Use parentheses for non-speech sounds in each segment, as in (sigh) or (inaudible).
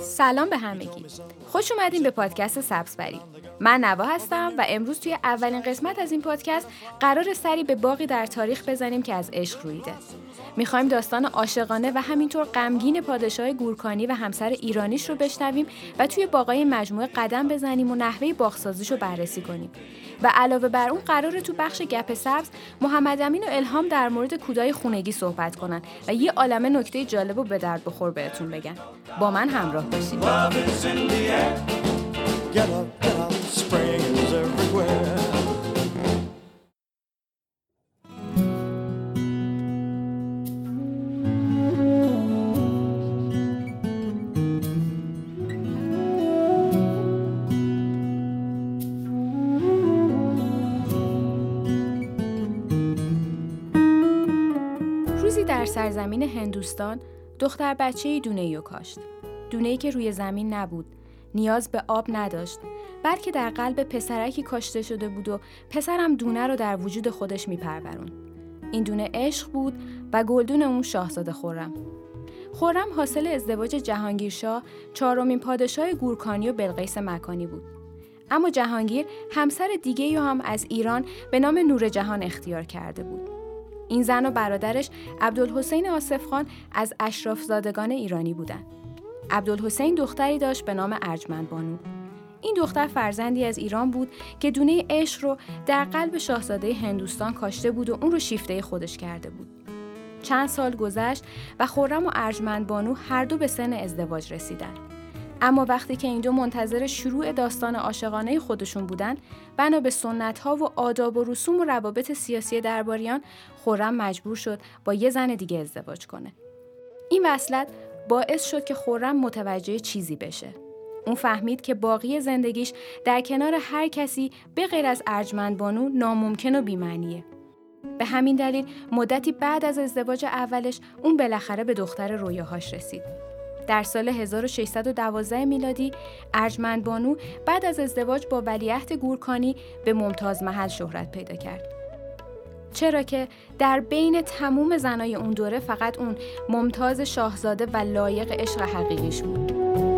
سلام به همگی. خوش اومدین به پادکست سبزبری. من نوا هستم و امروز توی اولین قسمت از این پادکست قرار سری به باقی در تاریخ بزنیم که از عشق رویده. می‌خوایم داستان عاشقانه و همینطور غمگین پادشاه گورکانی و همسر ایرانیش رو بشنویم و توی باقای مجموعه قدم بزنیم و نحوه باغسازیش رو بررسی کنیم. و علاوه بر اون قرار تو بخش گپ سبز محمد امین و الهام در مورد کودای خونگی صحبت کنن و یه عالمه نکته جالب و به درد بخور بهتون بگن. با من همراه باشید. سرزمین هندوستان دختر بچه دونه ایو کاشت. دونه ای که روی زمین نبود. نیاز به آب نداشت. بلکه در قلب پسرکی کاشته شده بود و پسرم دونه رو در وجود خودش میپرورون. این دونه عشق بود و گلدون اون شاهزاده خورم. خورم حاصل ازدواج جهانگیرشاه چهارمین پادشاه گورکانی و بلقیس مکانی بود. اما جهانگیر همسر دیگه هم از ایران به نام نور جهان اختیار کرده بود. این زن و برادرش عبدالحسین آصف خان از اشراف زادگان ایرانی بودند. عبدالحسین دختری داشت به نام ارجمند بانو. این دختر فرزندی از ایران بود که دونه عشق رو در قلب شاهزاده هندوستان کاشته بود و اون رو شیفته خودش کرده بود. چند سال گذشت و خورم و ارجمند بانو هر دو به سن ازدواج رسیدند. اما وقتی که این دو منتظر شروع داستان عاشقانه خودشون بودن بنا به سنت ها و آداب و رسوم و روابط سیاسی درباریان خورم مجبور شد با یه زن دیگه ازدواج کنه. این وصلت باعث شد که خورم متوجه چیزی بشه. اون فهمید که باقی زندگیش در کنار هر کسی به غیر از ارجمند بانو ناممکن و بیمعنیه. به همین دلیل مدتی بعد از ازدواج اولش اون بالاخره به دختر رویاهاش رسید. در سال 1612 میلادی ارجمند بانو بعد از ازدواج با ولیعهد گورکانی به ممتاز محل شهرت پیدا کرد. چرا که در بین تموم زنای اون دوره فقط اون ممتاز شاهزاده و لایق عشق حقیقیش بود.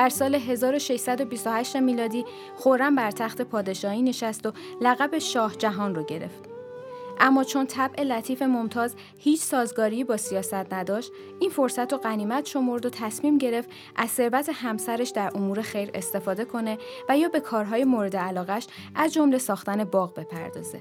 در سال 1628 میلادی خورم بر تخت پادشاهی نشست و لقب شاه جهان رو گرفت. اما چون طبع لطیف ممتاز هیچ سازگاری با سیاست نداشت این فرصت و غنیمت شمرد و تصمیم گرفت از ثروت همسرش در امور خیر استفاده کنه و یا به کارهای مورد علاقش از جمله ساختن باغ بپردازه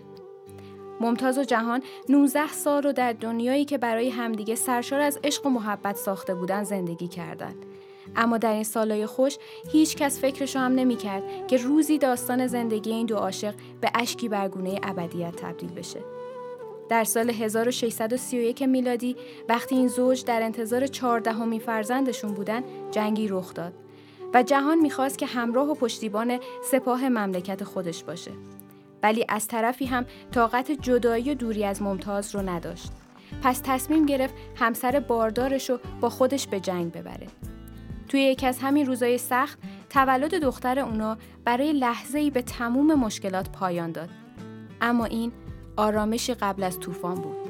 ممتاز و جهان 19 سال رو در دنیایی که برای همدیگه سرشار از عشق و محبت ساخته بودن زندگی کردند اما در این سالهای خوش هیچ کس فکرشو هم نمی کرد که روزی داستان زندگی این دو عاشق به اشکی برگونه ابدیت تبدیل بشه. در سال 1631 میلادی وقتی این زوج در انتظار چهاردهمین فرزندشون بودن جنگی رخ داد و جهان می‌خواست که همراه و پشتیبان سپاه مملکت خودش باشه. ولی از طرفی هم طاقت جدایی و دوری از ممتاز رو نداشت. پس تصمیم گرفت همسر باردارش رو با خودش به جنگ ببره. توی یکی از همین روزای سخت تولد دختر اونا برای لحظه ای به تموم مشکلات پایان داد. اما این آرامشی قبل از طوفان بود.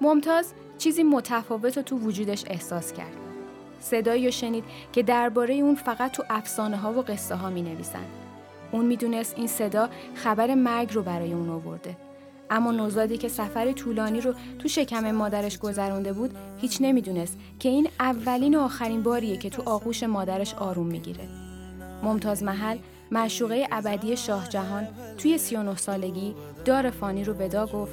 ممتاز چیزی متفاوت رو تو وجودش احساس کرد. صدایی رو شنید که درباره اون فقط تو افسانه ها و قصه ها می نویسن. اون می‌دونست این صدا خبر مرگ رو برای اون آورده. اما نوزادی که سفر طولانی رو تو شکم مادرش گذرونده بود هیچ نمی‌دونست که این اولین و آخرین باریه که تو آغوش مادرش آروم می‌گیره. ممتاز محل معشوقه ابدی شاه جهان توی 39 سالگی دار فانی رو بدا گفت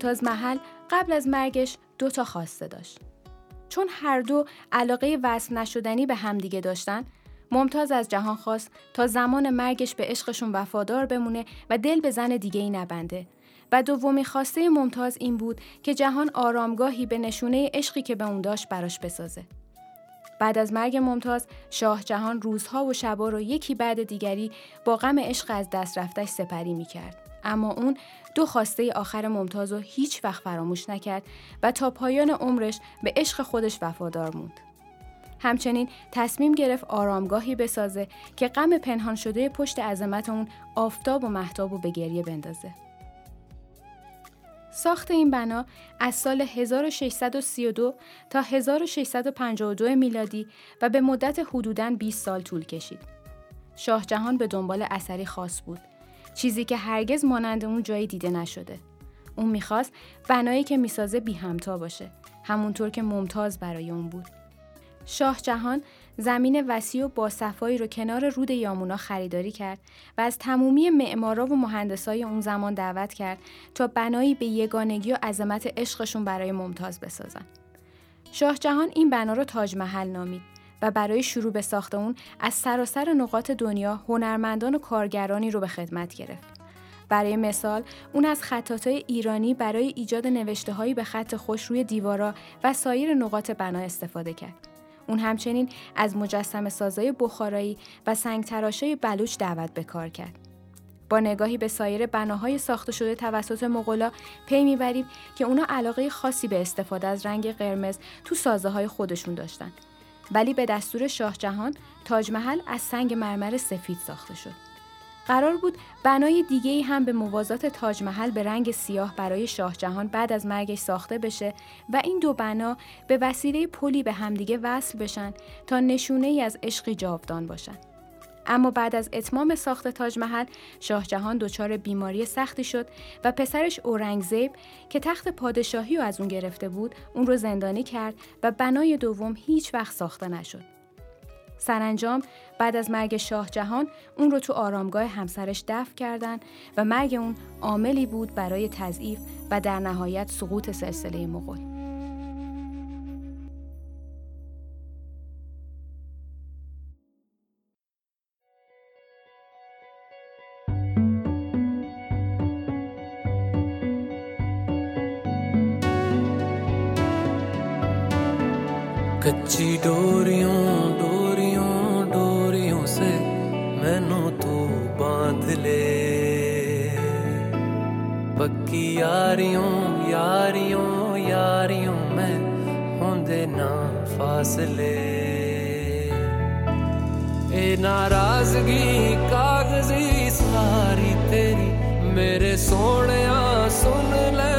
ممتاز محل قبل از مرگش دو تا خواسته داشت. چون هر دو علاقه وصل نشدنی به همدیگه داشتن، ممتاز از جهان خواست تا زمان مرگش به عشقشون وفادار بمونه و دل به زن دیگه ای نبنده. و دومی خواسته ممتاز این بود که جهان آرامگاهی به نشونه عشقی که به اون داشت براش بسازه. بعد از مرگ ممتاز، شاه جهان روزها و شبا رو یکی بعد دیگری با غم عشق از دست رفتش سپری می کرد. اما اون دو خواسته آخر ممتاز رو هیچ وقت فراموش نکرد و تا پایان عمرش به عشق خودش وفادار موند. همچنین تصمیم گرفت آرامگاهی بسازه که غم پنهان شده پشت عظمت اون آفتاب و محتاب و به گریه بندازه. ساخت این بنا از سال 1632 تا 1652 میلادی و به مدت حدوداً 20 سال طول کشید. شاه جهان به دنبال اثری خاص بود چیزی که هرگز مانند اون جایی دیده نشده. اون می‌خواست بنایی که می‌سازه بی همتا باشه. همونطور که ممتاز برای اون بود. شاه جهان زمین وسیع و باصفایی رو کنار رود یامونا خریداری کرد و از تمومی معمارا و مهندسای اون زمان دعوت کرد تا بنایی به یگانگی و عظمت عشقشون برای ممتاز بسازن. شاه جهان این بنا رو تاج محل نامید و برای شروع به ساخت اون از سراسر نقاط دنیا هنرمندان و کارگرانی رو به خدمت گرفت. برای مثال اون از خطاطای ایرانی برای ایجاد نوشته هایی به خط خوش روی دیوارا و سایر نقاط بنا استفاده کرد. اون همچنین از مجسم سازای بخارایی و سنگ تراشای بلوچ دعوت به کار کرد. با نگاهی به سایر بناهای ساخته شده توسط مغولا پی می‌بریم که اونا علاقه خاصی به استفاده از رنگ قرمز تو سازه های خودشون داشتن ولی به دستور شاه جهان تاج محل از سنگ مرمر سفید ساخته شد. قرار بود بنای دیگه هم به موازات تاج محل به رنگ سیاه برای شاه جهان بعد از مرگش ساخته بشه و این دو بنا به وسیله پلی به همدیگه وصل بشن تا نشونه ای از عشقی جاودان باشن. اما بعد از اتمام ساخت تاج محل شاه جهان دچار بیماری سختی شد و پسرش اورنگزیب که تخت پادشاهی رو از اون گرفته بود اون رو زندانی کرد و بنای دوم هیچ وقت ساخته نشد. سرانجام بعد از مرگ شاه جهان اون رو تو آرامگاه همسرش دفن کردن و مرگ اون عاملی بود برای تضعیف و در نهایت سقوط سلسله مغول. कच्ची डोरियों डोरियों डोरियों से मैनू तू बाँध ले। पक्की यारियों यारियों यारियों में होंदे ना फासले। ए नाराज़गी, कागज़ी, सारी तेरी मेरे सोने सुन ले।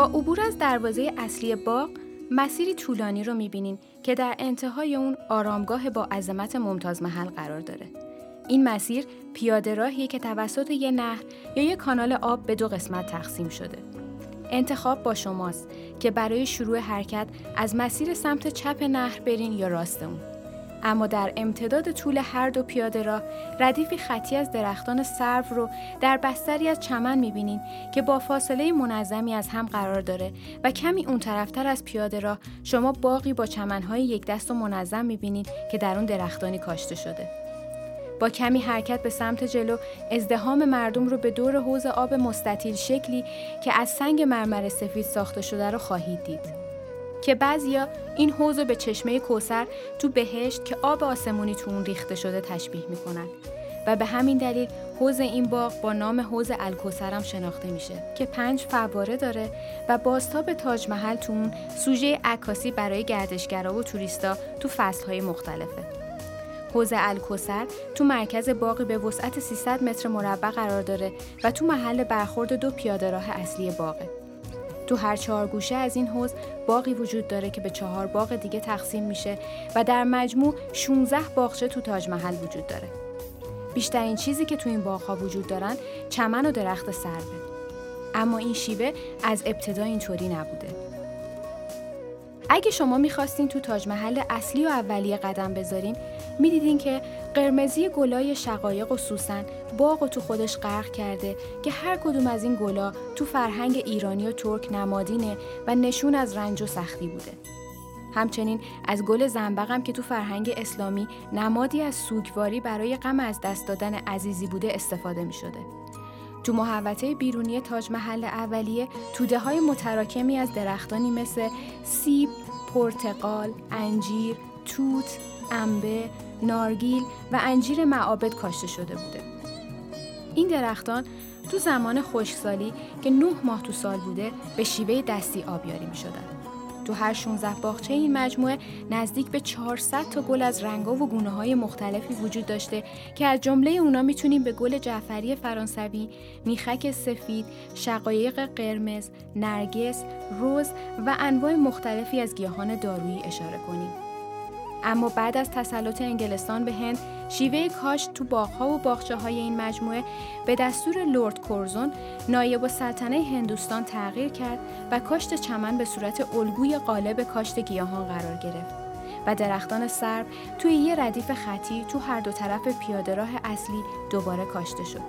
با عبور از دروازه اصلی باغ مسیری طولانی رو می‌بینین که در انتهای اون آرامگاه با عظمت ممتاز محل قرار داره. این مسیر پیاده راهیه که توسط یه نهر یا یه کانال آب به دو قسمت تقسیم شده. انتخاب با شماست که برای شروع حرکت از مسیر سمت چپ نهر برین یا راست اون. اما در امتداد طول هر دو پیاده راه ردیفی خطی از درختان سرو رو در بستری از چمن می‌بینین که با فاصله منظمی از هم قرار داره و کمی اون طرفتر از پیاده راه شما باقی با چمنهای یک دست و منظم می‌بینین که در اون درختانی کاشته شده. با کمی حرکت به سمت جلو ازدهام مردم رو به دور حوز آب مستطیل شکلی که از سنگ مرمر سفید ساخته شده رو خواهید دید. که بعضیا این حوض به چشمه کوسر تو بهشت که آب آسمونی تو اون ریخته شده تشبیه می‌کنن و به همین دلیل حوض این باغ با نام حوض الکوسر هم شناخته میشه که پنج فواره داره و بازتاب تاج محل تو اون سوژه عکاسی برای گردشگرا و توریستا تو فصلهای مختلفه. حوض الکوسر تو مرکز باغی به وسعت 300 متر مربع قرار داره و تو محل برخورد دو پیاده راه اصلی باغه. تو هر چهار گوشه از این حوز باقی وجود داره که به چهار باغ دیگه تقسیم میشه و در مجموع 16 باغچه تو تاج محل وجود داره. بیشترین چیزی که تو این باغها وجود دارن چمن و درخت سروه. اما این شیوه از ابتدا اینطوری نبوده. اگه شما می‌خواستین تو تاج محل اصلی و اولیه قدم بذارین می‌دیدین که قرمزی گلای شقایق و سوسن باغ و تو خودش غرق کرده که هر کدوم از این گلا تو فرهنگ ایرانی و ترک نمادینه و نشون از رنج و سختی بوده. همچنین از گل زنبقم که تو فرهنگ اسلامی نمادی از سوگواری برای غم از دست دادن عزیزی بوده استفاده می شده. تو محوطه بیرونی تاج محل اولیه توده های متراکمی از درختانی مثل سیب، پرتقال، انجیر، توت، انبه، نارگیل و انجیر معابد کاشته شده بوده. این درختان تو زمان خشکسالی که نه ماه تو سال بوده به شیوه دستی آبیاری می شدن. تو هر 16 باغچه این مجموعه نزدیک به 400 تا گل از رنگا و گونه های مختلفی وجود داشته که از جمله اونا می‌تونیم به گل جعفری فرانسوی، میخک سفید، شقایق قرمز، نرگس، روز و انواع مختلفی از گیاهان دارویی اشاره کنیم. اما بعد از تسلط انگلستان به هند شیوه کاشت تو باغها و باغچه های این مجموعه به دستور لورد کورزون نایب السلطنه هندوستان تغییر کرد و کاشت چمن به صورت الگوی غالب کاشت گیاهان قرار گرفت و درختان سرب توی یه ردیف خطی تو هر دو طرف پیاده راه اصلی دوباره کاشته شد.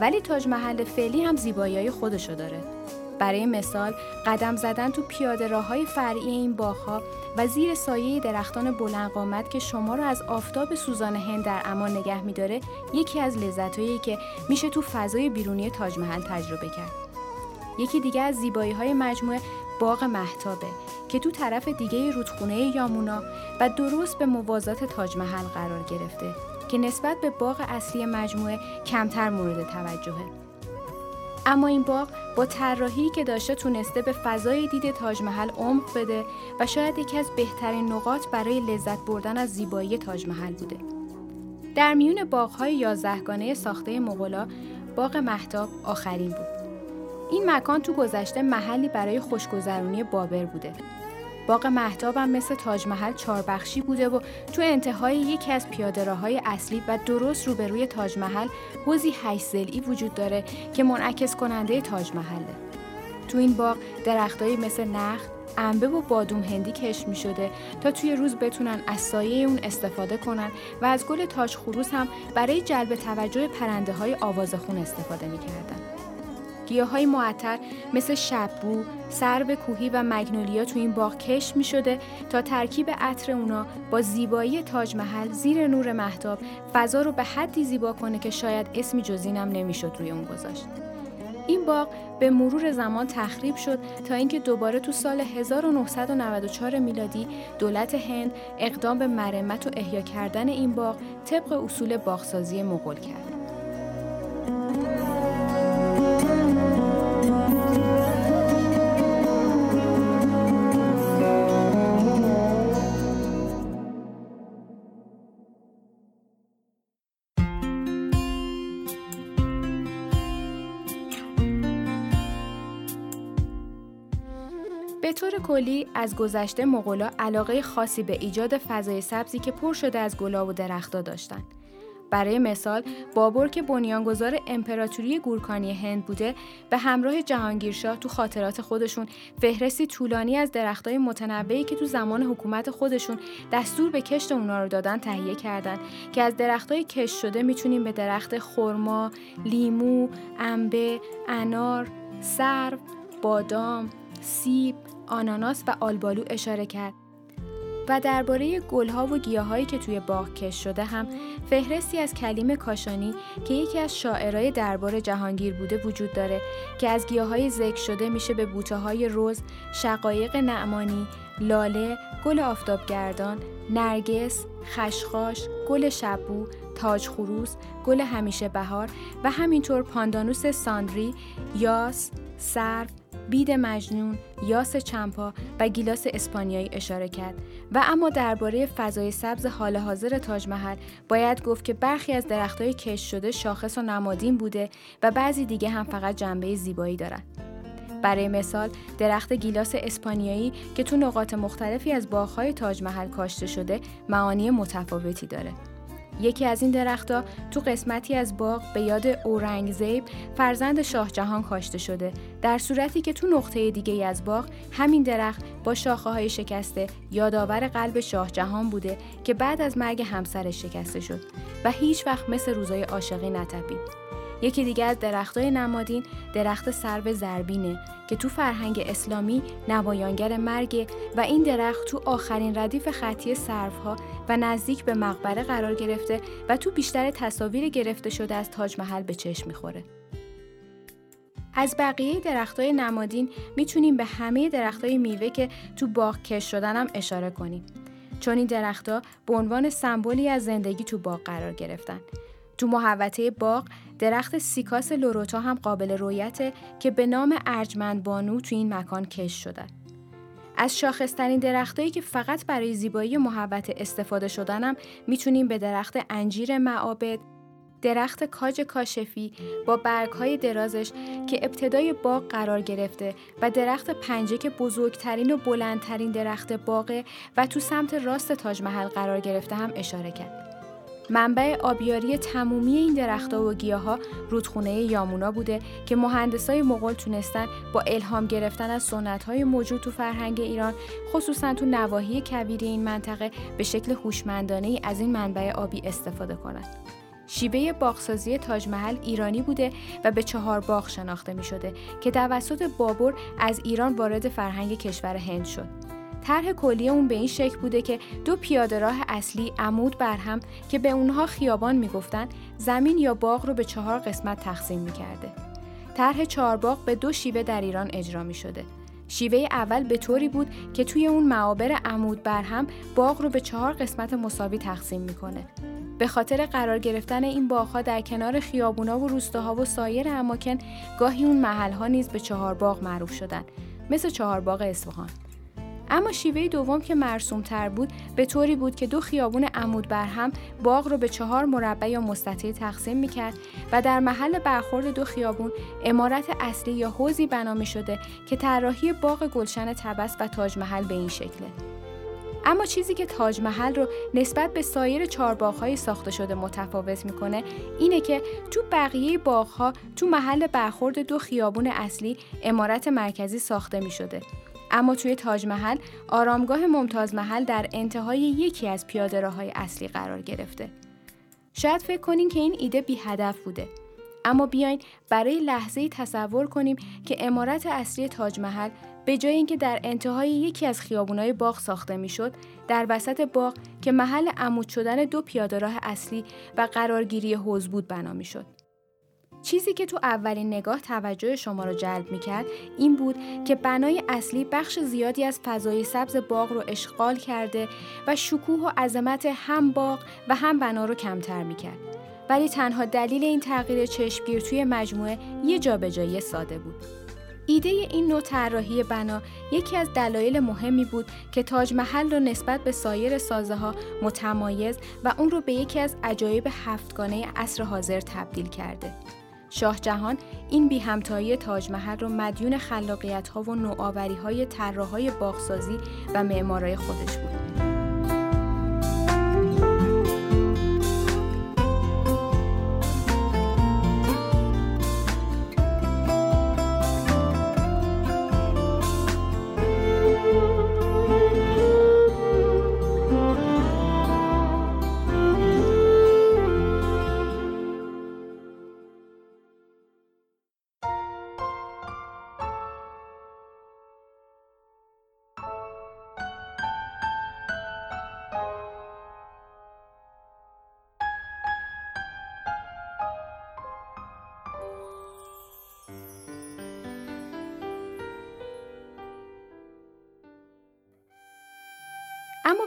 ولی تاج محل فعلی هم زیبایی خودشو داره. برای مثال قدم زدن تو پیاده راه های فرعی این باغها و زیر سایه درختان بلند قامت که شما رو از آفتاب سوزان هند در امان نگه میداره یکی از لذتهایی که میشه تو فضای بیرونی تاج محل تجربه کرد. یکی دیگه از زیبایی های مجموعه باغ محتابه که تو طرف دیگه رودخونه یامونا و درست به موازات تاج محل قرار گرفته که نسبت به باغ اصلی مجموعه کمتر مورد توجهه. اما این باغ با طراحی که داشته تونسته به فضای دید تاج محل عمق بده و شاید یکی از بهترین نقاط برای لذت بردن از زیبایی تاج محل بوده. در میون باغ‌های یازدهگانه ساخته مغلا باغ محتاب آخرین بود. این مکان تو گذشته محلی برای خوشگذرونی بابر بوده. باغ محتابم مثل تاج محل چاربخشی بوده و تو انتهای یکی از پیاده اصلی و درست روبروی تاج محل حوزی هشت وجود داره که منعکس کننده تاج محله. تو این باغ درختایی مثل نخل، انبه و بادوم هندی کش می شده تا توی روز بتونن از سایه اون استفاده کنن و از گل تاج خروس هم برای جلب توجه پرنده های آوازخون استفاده می کردن. گیاه های معطر مثل شببو، سرب کوهی و مگنولیا تو این باغ کش می شده تا ترکیب عطر اونا با زیبایی تاج محل زیر نور محتاب فضا رو به حدی زیبا کنه که شاید اسمی جزینم نمی‌شد روی اون گذاشت. این باغ به مرور زمان تخریب شد تا اینکه دوباره تو سال 1994 میلادی دولت هند اقدام به مرمت و احیا کردن این باغ طبق اصول باغسازی مغول کرد. کلی از گذشته مغولا علاقه خاصی به ایجاد فضای سبزی که پر شده از گلا و درختها داشتند. برای مثال بابر که بنیانگذار امپراتوری گورکانی هند بوده به همراه جهانگیرشاه تو خاطرات خودشون فهرستی طولانی از درختای متنوعی که تو زمان حکومت خودشون دستور به کشت اونا رو دادن تهیه کردن که از درختای کشت شده می‌تونیم به درخت خرما، لیمو، انبه، انار، سرو، بادام، سیب، آناناس و آلبالو اشاره کرد و درباره گلها و گیاهایی که توی باغ کش شده هم فهرستی از کلیم کاشانی که یکی از شاعرای دربار جهانگیر بوده وجود داره که از گیاهای ذکر شده میشه به بوته های روز، شقایق نعمانی، لاله، گل آفتابگردان، نرگس، خشخاش، گل شبو، تاج خروس، گل همیشه بهار و همینطور پاندانوس ساندری، یاس، سرف، بید مجنون، یاس چمپا و گیلاس اسپانیایی اشاره کرد و اما درباره فضای سبز حال حاضر تاج محل باید گفت که برخی از درختهای کش شده شاخص و نمادین بوده و بعضی دیگه هم فقط جنبه زیبایی دارند. برای مثال درخت گیلاس اسپانیایی که تو نقاط مختلفی از باغهای تاج محل کاشته شده معانی متفاوتی داره. یکی از این درختها تو قسمتی از باغ به یاد اورنگزیب فرزند شاه جهان کاشته شده. در صورتی که تو نقطه دیگه از باغ همین درخت با شاخه های شکسته یادآور قلب شاه جهان بوده که بعد از مرگ همسرش شکسته شد و هیچ وقت مثل روزای عاشقی نتپید. یکی دیگه از درختای نمادین درخت سرو زربینه که تو فرهنگ اسلامی نمایانگر مرگ و این درخت تو آخرین ردیف خطی سروها و نزدیک به مقبره قرار گرفته و تو بیشتر تصاویر گرفته شده از تاج محل به چشم می‌خوره. از بقیه درختای نمادین می‌تونیم به همه درختای میوه که تو باغ کش شدن هم اشاره کنیم. چون این درختها به عنوان سمبولی از زندگی تو باغ قرار گرفتن. تو محوطه باغ درخت سیکاس لوروتا هم قابل رویته که به نام ارجمند بانو تو این مکان کش شده. از شاخصترین درختایی که فقط برای زیبایی محوطه استفاده شدنم می‌تونیم به درخت انجیر معابد، درخت کاج کاشفی با برگهای درازش که ابتدای باغ قرار گرفته و درخت پنجه که بزرگترین و بلندترین درخت باغه و تو سمت راست تاج محل قرار گرفته هم اشاره کرد. منبع آبیاری تمومی این درختها و گیاها رودخونه یامونا بوده که مهندسای مغول تونستن با الهام گرفتن از های موجود تو فرهنگ ایران خصوصا تو نواحی کبیر این منطقه به شکل هوشمندانه از این منبع آبی استفاده کنند. شیبه باغسازی تاج محل ایرانی بوده و به چهار باغ شناخته می شده که توسط بابر از ایران وارد فرهنگ کشور هند شد. طرح کلی اون به این شکل بوده که دو پیاده راه اصلی عمود بر هم که به اونها خیابان می‌گفتن زمین یا باغ رو به چهار قسمت تقسیم می‌کرده. طرح چهار باغ به دو شیوه در ایران اجرا می شده. شیوه اول به طوری بود که توی اون معابر عمود بر هم باغ رو به چهار قسمت مساوی تقسیم می‌کنه. به خاطر قرار گرفتن این باغها در کنار خیابونا و روستاها و سایر اماکن گاهی اون محلها نیز به چهار باغ معروف شدن مثل چهار باغ اصفهان اما شیوه دوم که مرسوم تر بود به طوری بود که دو خیابون عمود بر هم باغ رو به چهار مربع یا مستطیل تقسیم می‌کرد و در محل برخورد دو خیابون امارت اصلی یا حوزی بنا شده که طراحی باغ گلشن تبس و تاج محل به این شکله. اما چیزی که تاج محل رو نسبت به سایر چهار ساخته شده متفاوت می‌کنه اینه که تو بقیه باغها تو محل برخورد دو خیابون اصلی امارت مرکزی ساخته می شده اما توی تاج محل آرامگاه ممتاز محل در انتهای یکی از پیاده های اصلی قرار گرفته. شاید فکر کنین که این ایده بی هدف بوده. اما بیاین برای لحظه تصور کنیم که امارت اصلی تاج محل به جای اینکه در انتهای یکی از خیابونای باغ ساخته می‌شد، در وسط باغ که محل عمود شدن دو پیاده راه اصلی و قرارگیری حوز بود بنا می‌شد. چیزی که تو اولین نگاه توجه شما رو جلب می کرد این بود که بنای اصلی بخش زیادی از فضای سبز باغ رو اشغال کرده و شکوه و عظمت هم باغ و هم بنا رو کمتر می کرد. ولی تنها دلیل این تغییر چشمگیر توی مجموعه یه جابجایی ساده بود. ایده این نوع طراحی بنا یکی از دلایل مهمی بود که تاج محل رو نسبت به سایر سازه ها متمایز و اون رو به یکی از عجایب هفتگانه عصر حاضر تبدیل کرده. شاه جهان این بی همتایی تاج محل رو مدیون خلاقیت ها و نوآوری های طراحهای باغسازی و معمارای خودش بود.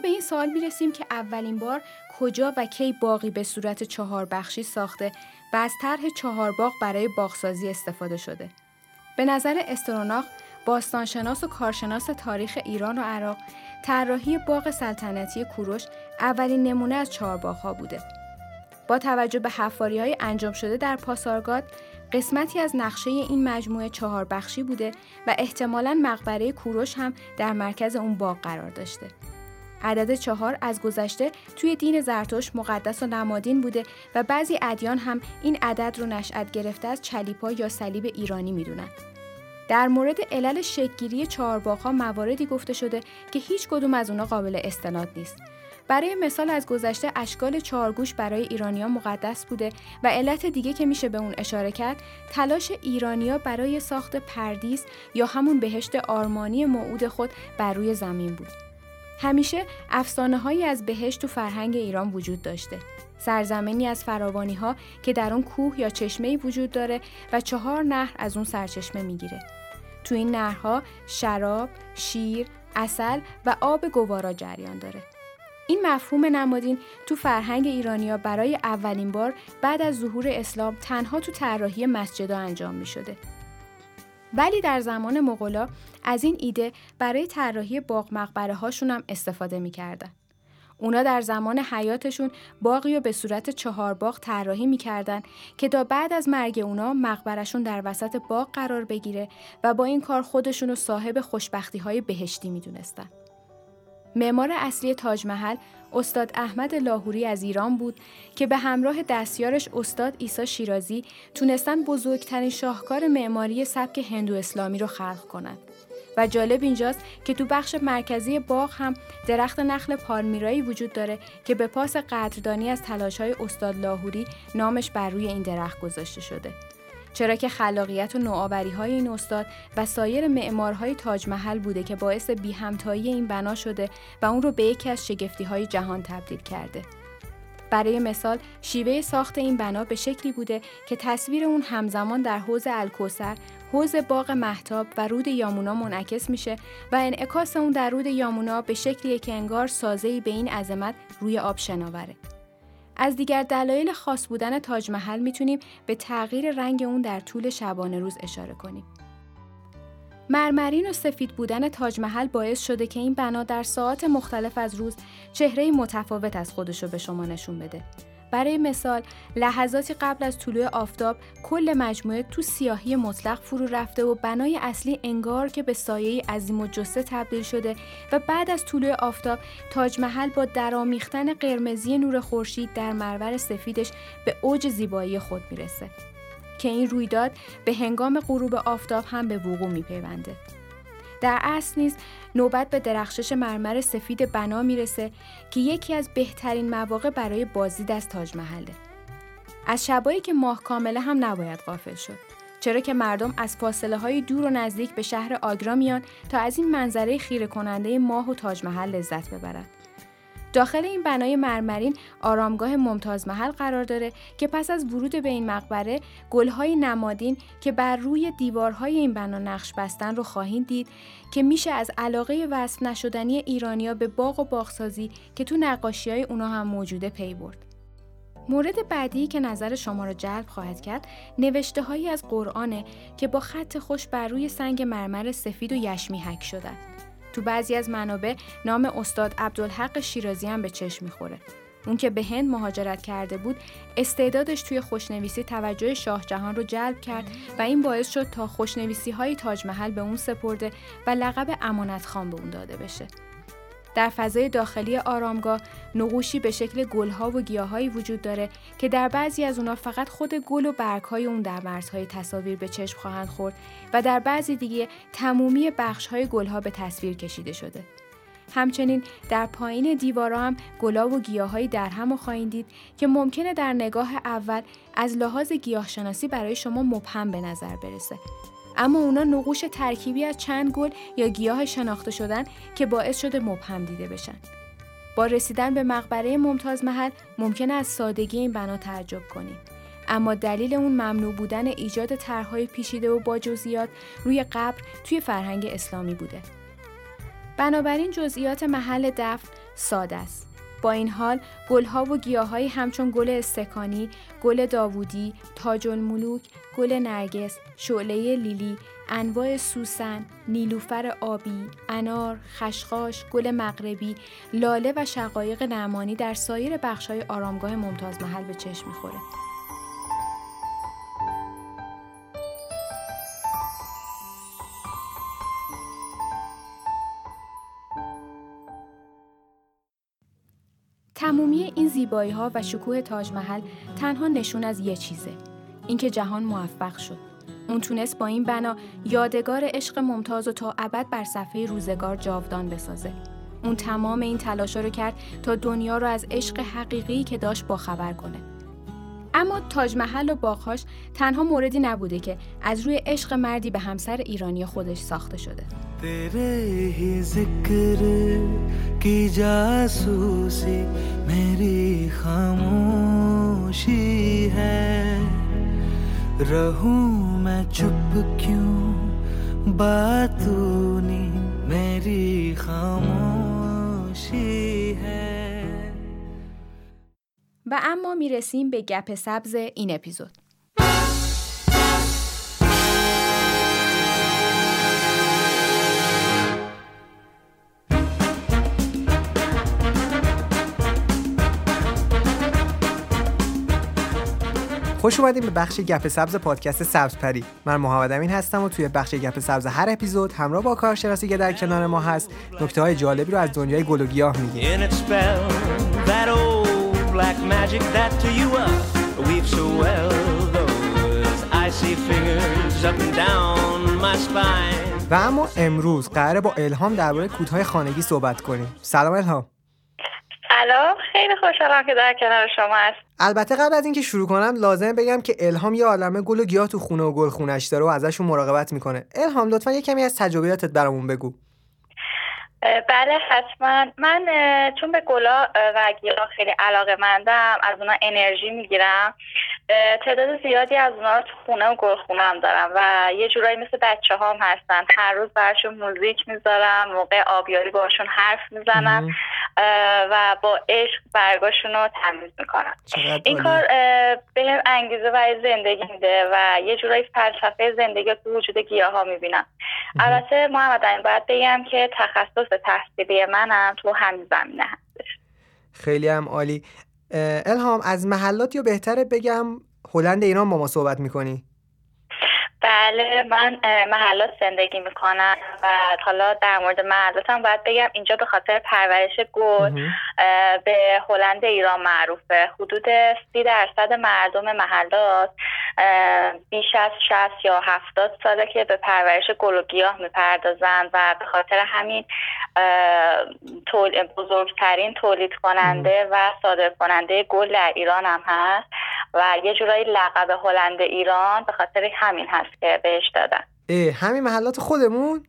به این سوال می‌رسیم که اولین بار کجا و کی باقی به صورت چهار بخشی ساخته و از طرح چهار باغ برای باغسازی استفاده شده. به نظر استروناخ باستانشناس و کارشناس تاریخ ایران و عراق طراحی باغ سلطنتی کوروش اولین نمونه از چهار ها بوده. با توجه به حفاری های انجام شده در پاسارگاد قسمتی از نقشه این مجموعه چهار بخشی بوده و احتمالا مقبره کوروش هم در مرکز اون باغ قرار داشته. عدد چهار از گذشته توی دین زرتشت مقدس و نمادین بوده و بعضی ادیان هم این عدد رو نشأت گرفته از چلیپا یا صلیب ایرانی می‌دونن. در مورد علل شکگیری چهارباغها مواردی گفته شده که هیچ کدوم از اونا قابل استناد نیست. برای مثال از گذشته اشکال چهارگوش برای ایرانیا مقدس بوده و علت دیگه که میشه به اون اشاره کرد تلاش ایرانیا برای ساخت پردیس یا همون بهشت آرمانی موعود خود بر روی زمین بود. همیشه افسانه هایی از بهشت تو فرهنگ ایران وجود داشته. سرزمینی از فراوانی ها که در اون کوه یا چشمه وجود داره و چهار نهر از اون سرچشمه می‌گیره. تو این نهرها شراب، شیر، اصل و آب گوارا جریان داره. این مفهوم نمادین تو فرهنگ ایرانیا برای اولین بار بعد از ظهور اسلام تنها تو طراحی مسجدا انجام می شده. ولی در زمان مغولا از این ایده برای طراحی باغ مقبره هاشون هم استفاده می‌کردن. اونا در حیاتشون حیاتشون باقی رو به صورت چهار باغ طراحی می‌کردن که تا بعد از مرگ اونا مقبرشون در وسط باغ قرار بگیره و با این کار خودشون رو صاحب خوشبختی های بهشتی می‌دونستن. معمار اصلی تاج محل استاد احمد لاهوری از ایران بود که به همراه دستیارش استاد ایسا شیرازی تونستن بزرگترین شاهکار معماری سبک هندو اسلامی رو خلق کنند. و جالب اینجاست که تو بخش مرکزی باغ هم درخت نخل پالمیرایی وجود داره که به پاس قدردانی از های استاد لاهوری نامش بر روی این درخت گذاشته شده. چرا که خلاقیت و نوآوری های این استاد و سایر معمارهای تاج محل بوده که باعث بی همتایی این بنا شده و اون رو به یکی از شگفتی های جهان تبدیل کرده. برای مثال شیوه ساخت این بنا به شکلی بوده که تصویر اون همزمان در حوز الکوسر، حوز باغ محتاب و رود یامونا منعکس میشه و انعکاس اون در رود یامونا به شکلی که انگار سازه‌ای به این عظمت روی آب شناوره. از دیگر دلایل خاص بودن تاج محل می‌تونیم به تغییر رنگ اون در طول شبانه روز اشاره کنیم. مرمرین و سفید بودن تاج محل باعث شده که این بنا در ساعات مختلف از روز چهره متفاوت از خودش رو به شما نشون بده. برای مثال لحظاتی قبل از طلوع آفتاب کل مجموعه تو سیاهی مطلق فرو رفته و بنای اصلی انگار که به سایه عظیم و جسه تبدیل شده و بعد از طلوع آفتاب تاج محل با درامیختن قرمزی نور خورشید در مرور سفیدش به اوج زیبایی خود می‌رسه که این رویداد به هنگام غروب آفتاب هم به وقوع میپیونده. در اصل نیز نوبت به درخشش مرمر سفید بنا می‌رسه که یکی از بهترین مواقع برای بازدید از تاج محله. از شبایی که ماه کامله هم نباید غافل شد. چرا که مردم از فاصله های دور و نزدیک به شهر آگرا میان تا از این منظره خیره کننده ماه و تاج محل لذت ببرند. داخل این بنای مرمرین آرامگاه ممتاز محل قرار داره که پس از ورود به این مقبره گلهای نمادین که بر روی دیوارهای این بنا نقش بستن رو خواهید دید که میشه از علاقه وصف نشدنی ایرانیا به باغ و باغسازی که تو نقاشی های اونا هم موجوده پی برد. مورد بعدی که نظر شما را جلب خواهد کرد نوشته هایی از قرآنه که با خط خوش بر روی سنگ مرمر سفید و یشمی حک شدن. تو بعضی از منابع نام استاد عبدالحق شیرازی هم به چشم می‌خوره. اون که به هند مهاجرت کرده بود استعدادش توی خوشنویسی توجه شاه جهان رو جلب کرد و این باعث شد تا خوشنویسی های تاج محل به اون سپرده و لقب امانت خان به اون داده بشه. در فضای داخلی آرامگاه نقوشی به شکل گلها و گیاهایی وجود داره که در بعضی از اونا فقط خود گل و برگهای اون در مرزهای تصاویر به چشم خواهند خورد و در بعضی دیگه تمومی بخشهای گلها به تصویر کشیده شده. همچنین در پایین دیوارا هم گلا و گیاهایی در هم خواهید دید که ممکنه در نگاه اول از لحاظ گیاهشناسی برای شما مبهم به نظر برسه اما اونا نقوش ترکیبی از چند گل یا گیاه شناخته شدن که باعث شده مبهم دیده بشن. با رسیدن به مقبره ممتاز محل ممکنه از سادگی این بنا تعجب کنید. اما دلیل اون ممنوع بودن ایجاد طرحهای پیچیده و با جزئیات روی قبر توی فرهنگ اسلامی بوده. بنابراین جزئیات محل دفن ساده است. با این حال گلها و گیاهایی همچون گل استکانی، گل داوودی، تاج الملوک، گل نرگس، شعله لیلی، انواع سوسن، نیلوفر آبی، انار، خشخاش، گل مغربی، لاله و شقایق نعمانی در سایر بخش‌های آرامگاه ممتاز محل به چشم می‌خوره. این زیبایی ها و شکوه تاج محل تنها نشون از یه چیزه اینکه جهان موفق شد. اون تونست با این بنا یادگار عشق ممتاز و تا ابد بر صفحه روزگار جاودان بسازه. اون تمام این تلاشا رو کرد تا دنیا رو از عشق حقیقی که داشت با خبر کنه. اما تاج محل و باغهاش تنها موردی نبوده که از روی عشق مردی به همسر ایرانی خودش ساخته شده. میری خاموشی و اما می‌رسیم به گپ سبز این اپیزود. خوش اومدیم به بخش گپ سبز پادکست سبز پری. من محمد امین هستم و توی بخش گپ سبز هر اپیزود همراه با کارشناسی که در کنار ما هست نکته های جالبی رو از دنیای گل و گیاه میگیم. و اما امروز قراره با الهام درباره کودهای خانگی صحبت کنیم. سلام الهام. سلام خیلی خوشحالم که در کنار شما هست البته قبل از اینکه شروع کنم لازم بگم که الهام یه عالمه گل و گیاه تو خونه و گل خونش داره و ازشون مراقبت می‌کنه. الهام لطفا یه کمی از تجربیاتت برامون بگو. بله حتما. من چون به گلا و گیاه خیلی علاقه مندم از اونا انرژی می‌گیرم. تعداد زیادی از اونا رو تو خونه و گل خونه هم دارم و یه جورایی مثل بچه هم هستن. هر روز برشون موزیک می‌ذارم موقع آبیاری باشون حرف می‌زنم و با عشق برگاشون رو تمیز می‌کنم. این کار به هم انگیزه برای زندگی میده و یه جورایی فلسفه زندگی تو وجود گیاه ها می‌بینم. البته محمد این باید بگم که تخصص تحصیلی منم تو همین زمینه هستش. خیلی هم عالی. الهام از محلات یا بهتره بگم هلند ایران با ما صحبت می‌کنی؟ بله من محلات زندگی می‌کنم و حالا در مورد محلاتم باید بگم اینجا به خاطر پرورش گل به هلند ایران معروفه. حدود سی درصد مردم محلات بیش از 60 یا 70 ساله که به پرورش گل و گیاه می‌پردازند و به خاطر همین بزرگترین تولید کننده و صادر کننده گل در ایران هم هست و یه جورایی لقب هلند ایران به خاطر همین هست. که بهش دادن همین محلات خودمون؟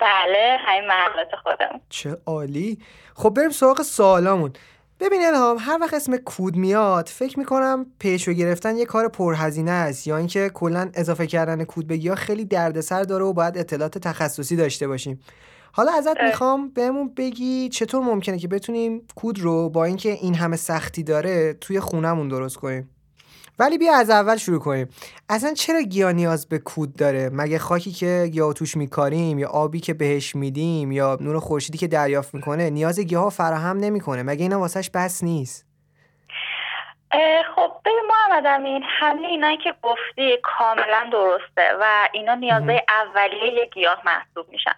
بله همین محلات خودمون. چه عالی. خب بریم سراغ سوالامون. ببین الهام هر وقت اسم کود میاد فکر می‌کنم پیشو گرفتن یه کار پرهزینه است. یا اینکه کلا اضافه کردن کود به گیاه خیلی دردسر داره و باید اطلاعات تخصصی داشته باشیم. حالا ازت می‌خوام بهمون بگی چطور ممکنه که بتونیم کود رو با اینکه این همه سختی داره توی خونمون درست کنیم؟ ولی بیا از اول شروع کنیم. اصلا چرا گیاه نیاز به کود داره؟ مگه خاکی که گیاه توش میکاریم یا آبی که بهش میدیم یا نور خورشیدی که دریافت می‌کنه نیاز گیاه فراهم نمی‌کنه. مگه اینا واسهش بس نیست؟ خب ببین محمد امین همه اینایی که گفتی کاملا درسته و اینا نیازهای اولیه گیاه محسوب میشن.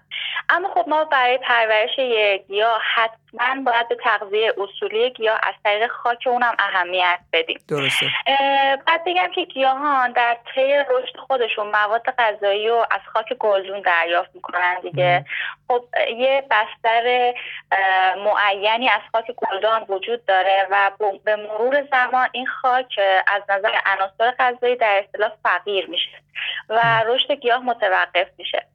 اما خب ما برای پرورش یک گیاه حتما باید به تغذیه اصولی گیاه از طریق خاک اونم اهمیت بدیم. درسته. بعد بگم که گیاهان در طی رشد خودشون مواد غذایی رو از خاک گلدون دریافت می‌کنن دیگه. خب یه بستر معینی از خاک گلدان وجود داره و به مرور زمان این خاک از نظر عناصر غذایی در اصطلاح فقیر میشه و رشد گیاه متوقف میشه.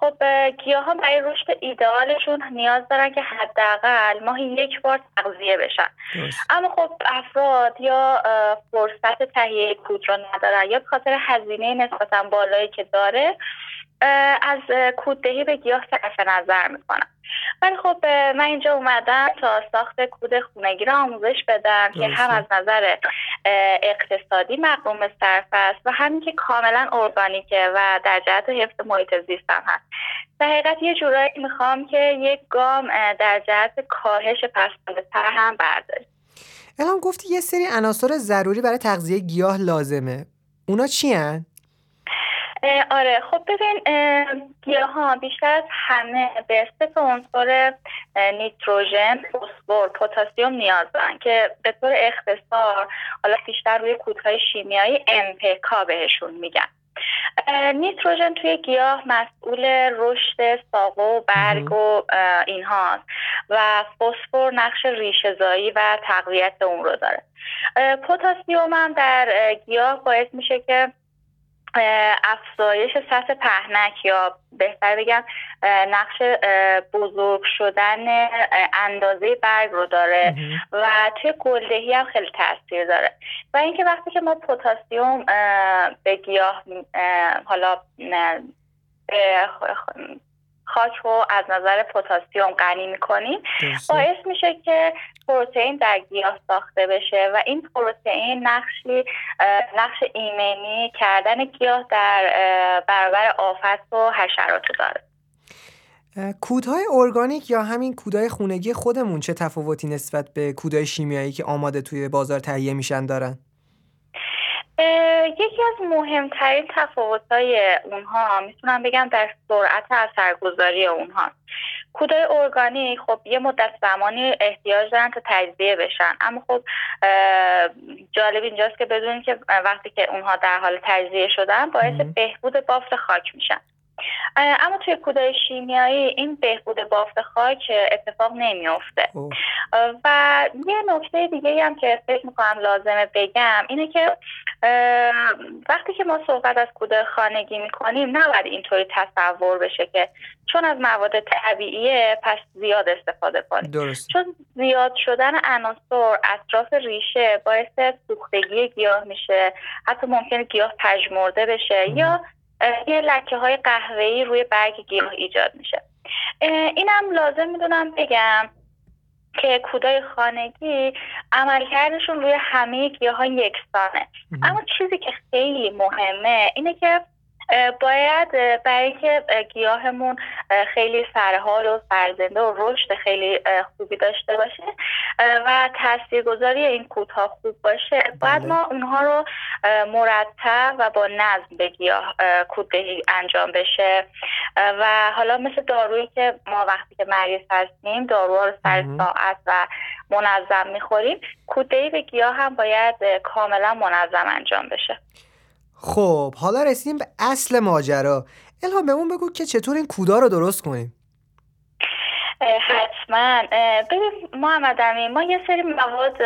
خب گیاه ها برای رشد ایدئالشون نیاز دارن که حداقل ماهی یک بار تغذیه بشن. اما خب افراد یا فرصت تهیه کود را ندارن یا به خاطر هزینه نسبتا بالایی که داره از کوددهی به گیاه صرف نظر می‌کنم. ولی خب من اینجا اومدم تا ساخت کود خونگی را آموزش بدم که هم از نظر اقتصادی مقروم صرف است و همین که کاملا ارگانیکه و در جهت حفظ محیط زیستم هست. در حقیقت یه جورایی می‌خوام که یک گام در جهت کاهش پسماند هم برداریم. الان گفتی یه سری عناصر ضروری برای تغذیه گیاه لازمه. اونا چی هن؟ آره. خب ببین گیاه ها بیشتر از همه به سه عنصر نیتروژن فسفر پتاسیم نیاز دارن که به طور اختصار حالا بیشتر روی کودهای شیمیایی MPK بهشون میگن. نیتروژن توی گیاه مسئول رشد ساقه و برگ و اینهاست و فسفر نقش ریشهزایی و تقویت اون رو داره. پتاسیم هم در گیاه باعث میشه که افزایش سطح پهنک یا بهتر بگم نقش بزرگ شدن اندازه برگ رو داره و توی گلدهی هم خیلی تاثیر داره. و اینکه وقتی که ما پتاسیم به گیاه حالا خاک رو از نظر پتاسیم غنی می‌کنیم باعث میشه که پروتئین در گیاه ساخته بشه و این پروتئین نقشی نقش ایمنی کردن گیاه در برابر آفت و حشرات داره. کودهای ارگانیک یا همین کودهای خونگی خودمون چه تفاوتی نسبت به کودهای شیمیایی که آماده توی بازار تهیه میشن دارن؟ یکی از مهمترین تفاوت‌های اونها می‌تونم بگم در سرعت اثرگذاری اونها کودای ارگانیک خب یه مدت زمانی احتیاج دارن تا تجزیه بشن. اما خب جالب اینجاست که بدونید که وقتی که اونها در حال تجزیه شدن باعث بهبود بافت خاک میشن. اما توی کودای شیمیایی این بهبود بافت خاک اتفاق نمیافته. و یه نکته دیگه هم که فکر می‌کنم لازمه بگم اینه که وقتی که ما صحبت از کودای خانگی می‌کنیم نباید اینطوری تصور بشه که چون از مواد طبیعیه پس زیاد استفاده کنیم. درست. چون زیاد شدن عناصر اطراف ریشه باعث سوختگی گیاه میشه حتی ممکنه گیاه پژمرده بشه یا یه لکه های قهوه‌ای روی برگ گیاه ایجاد میشه. اینم لازم می‌دونم بگم که کودای خانگی عملکردشون روی همه گیاه ها یکسانه اما چیزی که خیلی مهمه اینه که باید برای اینکه گیاهمون خیلی سرحال و سرزنده و رشد خیلی خوبی داشته باشه و تاثیرگذاری این کودها خوب باشه. باید بله. ما اونها رو مرتب و با نظم به گیاه کوددهی انجام بشه. و حالا مثل دارویی که ما وقتی که مریض هستیم داروها رو سر ساعت و منظم می‌خوریم. کوددهی به گیاه هم باید کاملا منظم انجام بشه. خب حالا رسیدیم به اصل ماجرا. الهام بهمون بگو که چطور این کودا رو درست کنیم. حتما. ببین محمد ما یه سری مواد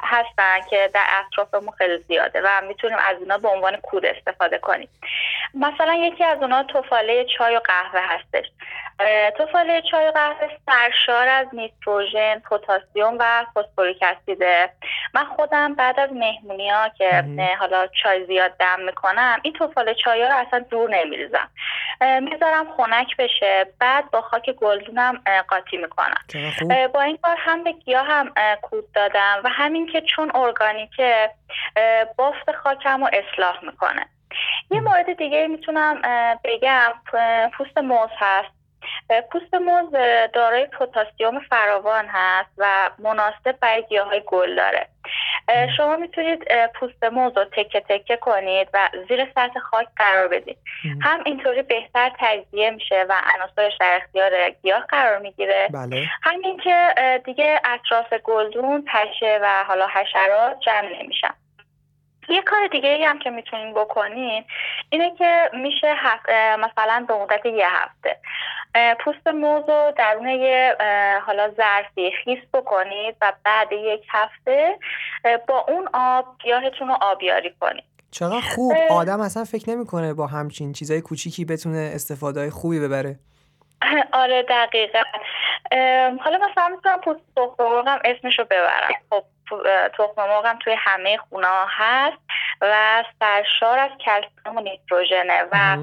هستن که در اطرافمون خیلی زیاده و می‌تونیم از اونا به عنوان کود استفاده کنیم. مثلا یکی از اونا توفاله چای و قهوه هستش. توفاله چای و قهوه سرشار از نیتروژن پتاسیم و فسفوریک من خودم بعد از مهمونی ها که حالا چای زیاد دم می‌کنم این توفاله چای ها رو اصلا دور نمیریزم. می‌ذارم خنک بشه بعد با خاک گلدونم قاطی می‌کنم. با این کار هم به گیاه هم کود دادم و همین که چون ارگانیکه بافت خاکم رو اصلاح می‌کنه. یه مورد دیگه می‌تونم بگم پوست موز هست. پوست موز دارای پتاسیم فراوان هست و مناسب برای گیاه های گل داره. شما می‌تونید پوست موز رو تکه تکه کنید و زیر سطح خاک قرار بدید. هم اینطوری بهتر تجزیه میشه و عناصرش در اختیار گیاه قرار می‌گیره. بله. همین که دیگه اطراف گلدون پشه و حالا حشرات جمع نمیشن. یه کار دیگه هم که می‌تونین بکنین اینه که میشه مثلا به مدت یه هفته پوست موز رو درون یه حالا ظرفی خیس بکنید و بعد یک هفته با اون آب گیاهتون رو آبیاری کنید. چقدر خوب. آدم اصلا فکر نمی‌کنه با همچین چیزای کوچیکی بتونه استفاده خوبی ببره. (laughs) آره دقیقا. حالا مثلا می‌تونم پوست مرغم اسمش رو ببرم. خب. تخم مرغم توی همه خونه هست و سرشار از کلسیم و نیتروژنه و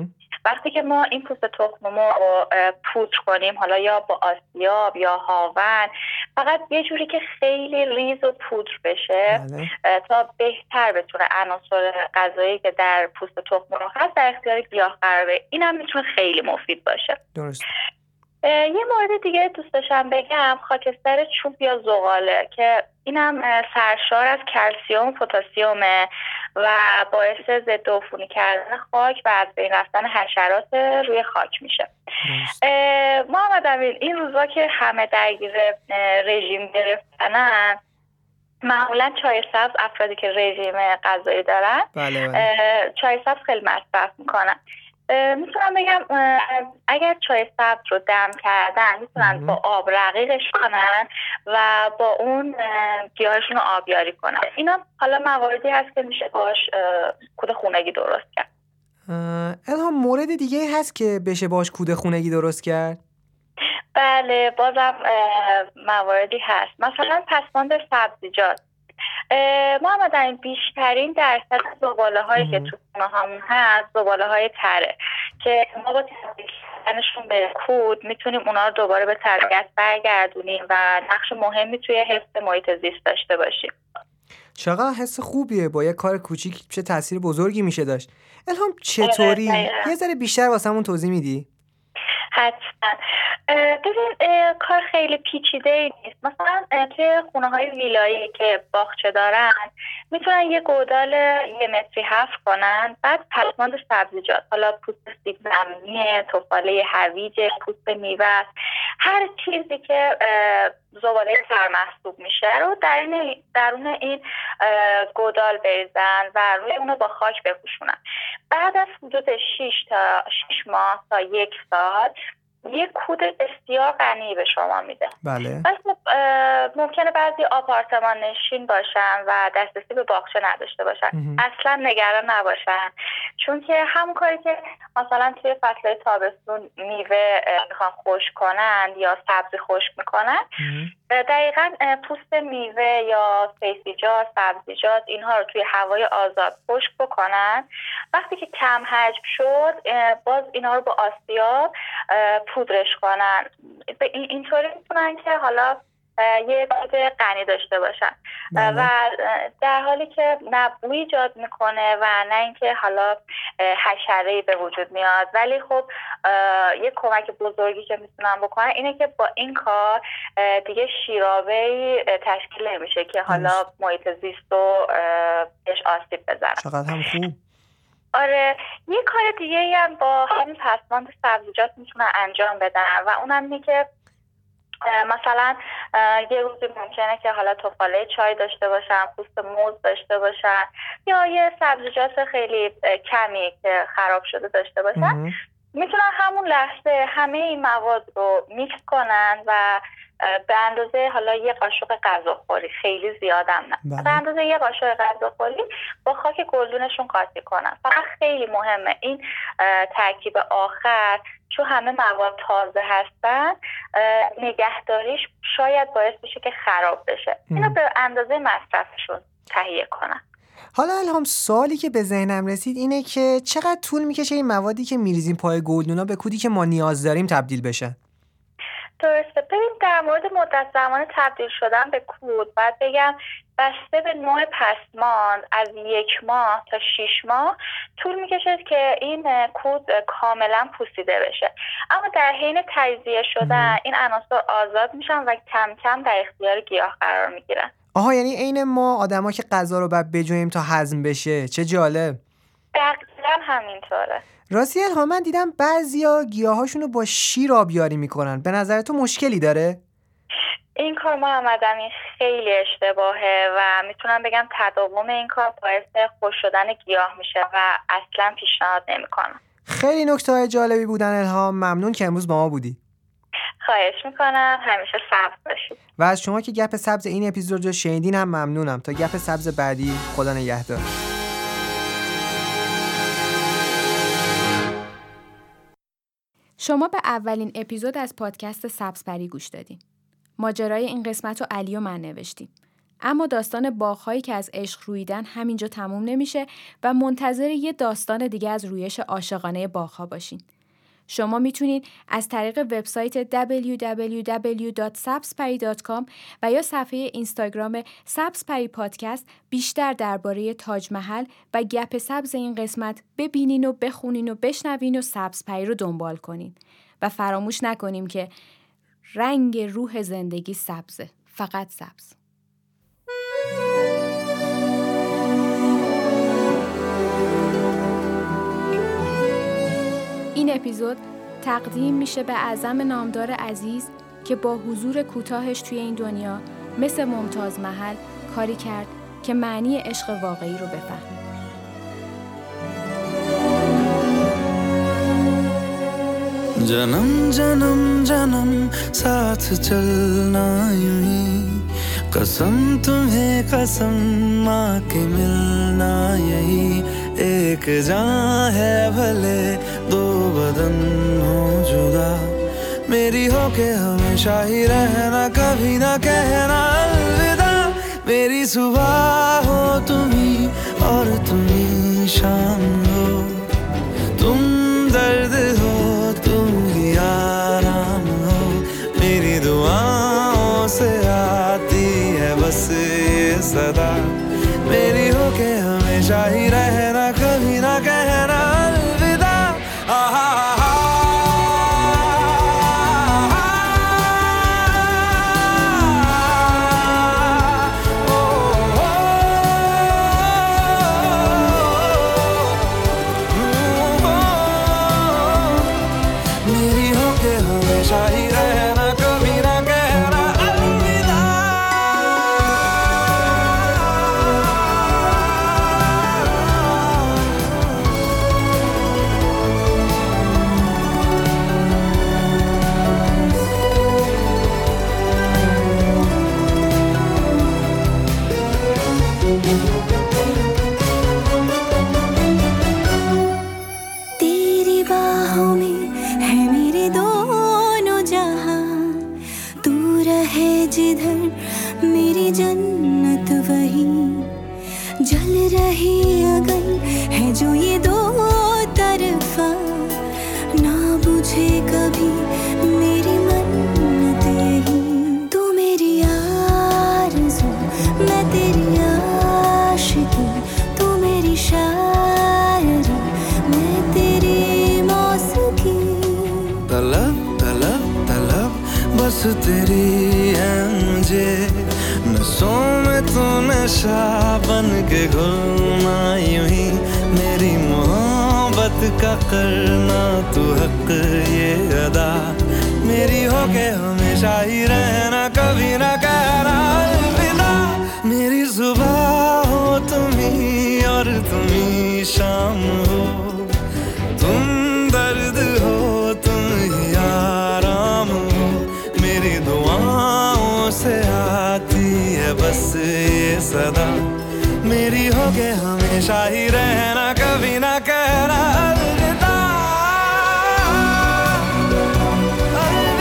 وقتی که ما این پوست تخم مرغ رو پودر کنیم حالا یا با آسیاب یا هاون فقط یه جوری که خیلی ریز و پودر بشه بله. تا بهتر بتونه عناصر غذایی که در پوست تخم مرغ هست در اختیار گیاه قرار بده اینم می‌تونه خیلی مفید باشه. درست. یه مورد دیگه دوست داشتم بگم خاکستر چوب یا زغاله که اینم سرشار از کلسیوم پتاسیمه و باعث ضد عفونی کردن خاک و از بین رفتن حشرات روی خاک میشه. محمد امین این روزا که همه درگیر رژیم گرفتنن معمولا چای سبز افرادی که رژیم غذایی دارن بله بله. چای سبز خیلی مصرف می‌کنن. می‌تونم بگم اگر چای سبز رو دم کردن می‌تونن با آب رقیقش کنن و با اون گیاهشون رو آبیاری کنن. اینا حالا مواردی هست که میشه باش کود خونگی درست کرد. الهام مورد دیگه هست که بشه باش کود خونگی درست کرد؟ بله بازم مواردی هست. مثلا پسماند سبزیجات. محمد این بیشترین درصد زباله هایی که تو خونه همون هست زباله های تره که ما با تبدیل به کود می‌تونیم اونا رو دوباره به طبیعت برگردونیم و نقش مهمی توی حفظ محیط زیست داشته باشیم. چقدر حس خوبیه با یه کار کوچیک چه تاثیر بزرگی میشه داشت. الهام چطوری؟ آره، یه ذره بیشتر واسمون توضیح میدی؟ حتما ببین کار خیلی پیچیده ای نیست. مثلا توی خونه های ویلایی که باغچه دارن می‌تونن یه گودال یه متری هفت کنن بعد پسماند سبزیجات حالا پوست سیب زمینی توفاله هویج پوست میوه هر چیزی که زباله سرمحسوب میشه رو در درون این گودال بریزن و روی اونو با خاک بپوشونن. بعد از حدود 6 تا 6 ماه تا یک سال یه کود بسیار غنی به شما میده. بله. خب، ممکنه بعضی آپارتمان نشین باشن و دسترسی به باغچه نداشته باشن. اصلا نگران نباشن. چون که همون کاری که مثلا توی فصل تابستون میوه می‌خوان خشک کنن یا سبزی خشک می‌کنن دقیقا پوست میوه یا سیسیجات سبزیجات اینها رو توی هوای آزاد خشک بکنن. وقتی که کم حجم شد باز اینها رو با آسیاب پودرش کنن. اینطوری می‌تونن که حالا یه کود غنی داشته باشن. بله. و در حالی که نه بوی ایجاد می‌کنه و نه اینکه حالا حشره به وجود میاد. ولی خب یه کمک بزرگی که می‌تونم بکنم اینه که با این کار دیگه شیرابه تشکیل نمیشه که حالا. محیط زیست رو بهش آسیب بزنه چقدر هم خوب. آره یه کار دیگه ای هم با همین پسماند سبزیجات می‌تونن انجام بدن و اونم اینه که مثلا یه روزی ممکنه که حالا توفاله چای داشته باشن پوست موز داشته باشن یا یه سبزیجات خیلی کمی که خراب شده داشته باشن. می‌تونن همون لحظه همه این مواد رو میکس کنن و به اندازه حالا یه قاشق غذاخوری خیلی زیادم نه. بله. به اندازه یه قاشق غذاخوری با خاک گلدونشون قاطی کنن. فقط خیلی مهمه. این ترکیب آخر چون همه مواد تازه هستن نگهداریش شاید باعث بشه که خراب بشه. اینو. به اندازه مصرفشون تهیه کنن. حالا الهام سوالی که به ذهنم رسید اینه که چقدر طول می‌کشه این موادی که میریزیم پای گلدونا به کودی که ما نیاز داریم تبدیل بشه درسته. ببین در مورد مدت زمان تبدیل شدن به کود باید بگم بسته به نوع پسماند از یک ماه تا شیش ماه طول می‌کشه که این کود کاملا پوسیده بشه. اما در حین تجزیه شدن. این عناصر آزاد میشن و کم کم در اختیار گیاه قرار می‌گیرن. آها یعنی عین ما آدما که غذا رو بعد بجویم تا هضم بشه چه جالب. دقیقا همینطوره. راستی الهام من دیدم بعضیا گیاهاشون رو با شیر آبیاری می‌کنن. به نظر تو مشکلی داره؟ این کار محمد امین خیلی اشتباهه و می‌تونم بگم تداوم این کار باعث خوش شدن گیاه میشه و اصلا پیشنهاد نمی‌کنم. خیلی نکته های جالبی بودن الهام. ممنون که امروز با ما بودی. خواهش می‌کنم. همیشه سبز باشید. و از شما که گپ سبز این اپیزود رو شنیدین هم ممنونم. تا گپ سبز بعدی خدا نگهدار. شما به اولین اپیزود از پادکست سبزپری گوش دادین. ماجرای این قسمت رو علی و من نوشتیم. اما داستان باغهایی که از عشق رویدن همینجا تموم نمیشه و منتظر یه داستان دیگه از رویش عاشقانه باغها باشین. شما می‌تونید از طریق وبسایت www.sabspari.com و یا صفحه اینستاگرام سبزپری پادکست بیشتر درباره تاج محل و گپ سبز این قسمت ببینین و بخونین و بشنوین و سبزپری رو دنبال کنین. و فراموش نکنیم که رنگ روح زندگی سبزه فقط سبز. این اپیزود تقدیم میشه به اعظم نامدار عزیز که با حضور کوتاهش توی این دنیا مثل ممتاز محل کاری کرد که معنی عشق واقعی رو بفهمید. जन्म जन्म जन्म साथ चलना यूं ही कसम तुम्हें कसम माँ के मिलना यही एक जान है भले दो बदन हो जुदा। मेरी हो के हमेशा ही रहना, कभी ना कहना अलविदा। मेरी सुबह हो तुम्ही और तुम्ही शाम हो। तुम दर्द हो, तुम ही आराम हो। मेरी दुआओं से आती है बस ये सदा। मेरी हो के हमेशा ही रहना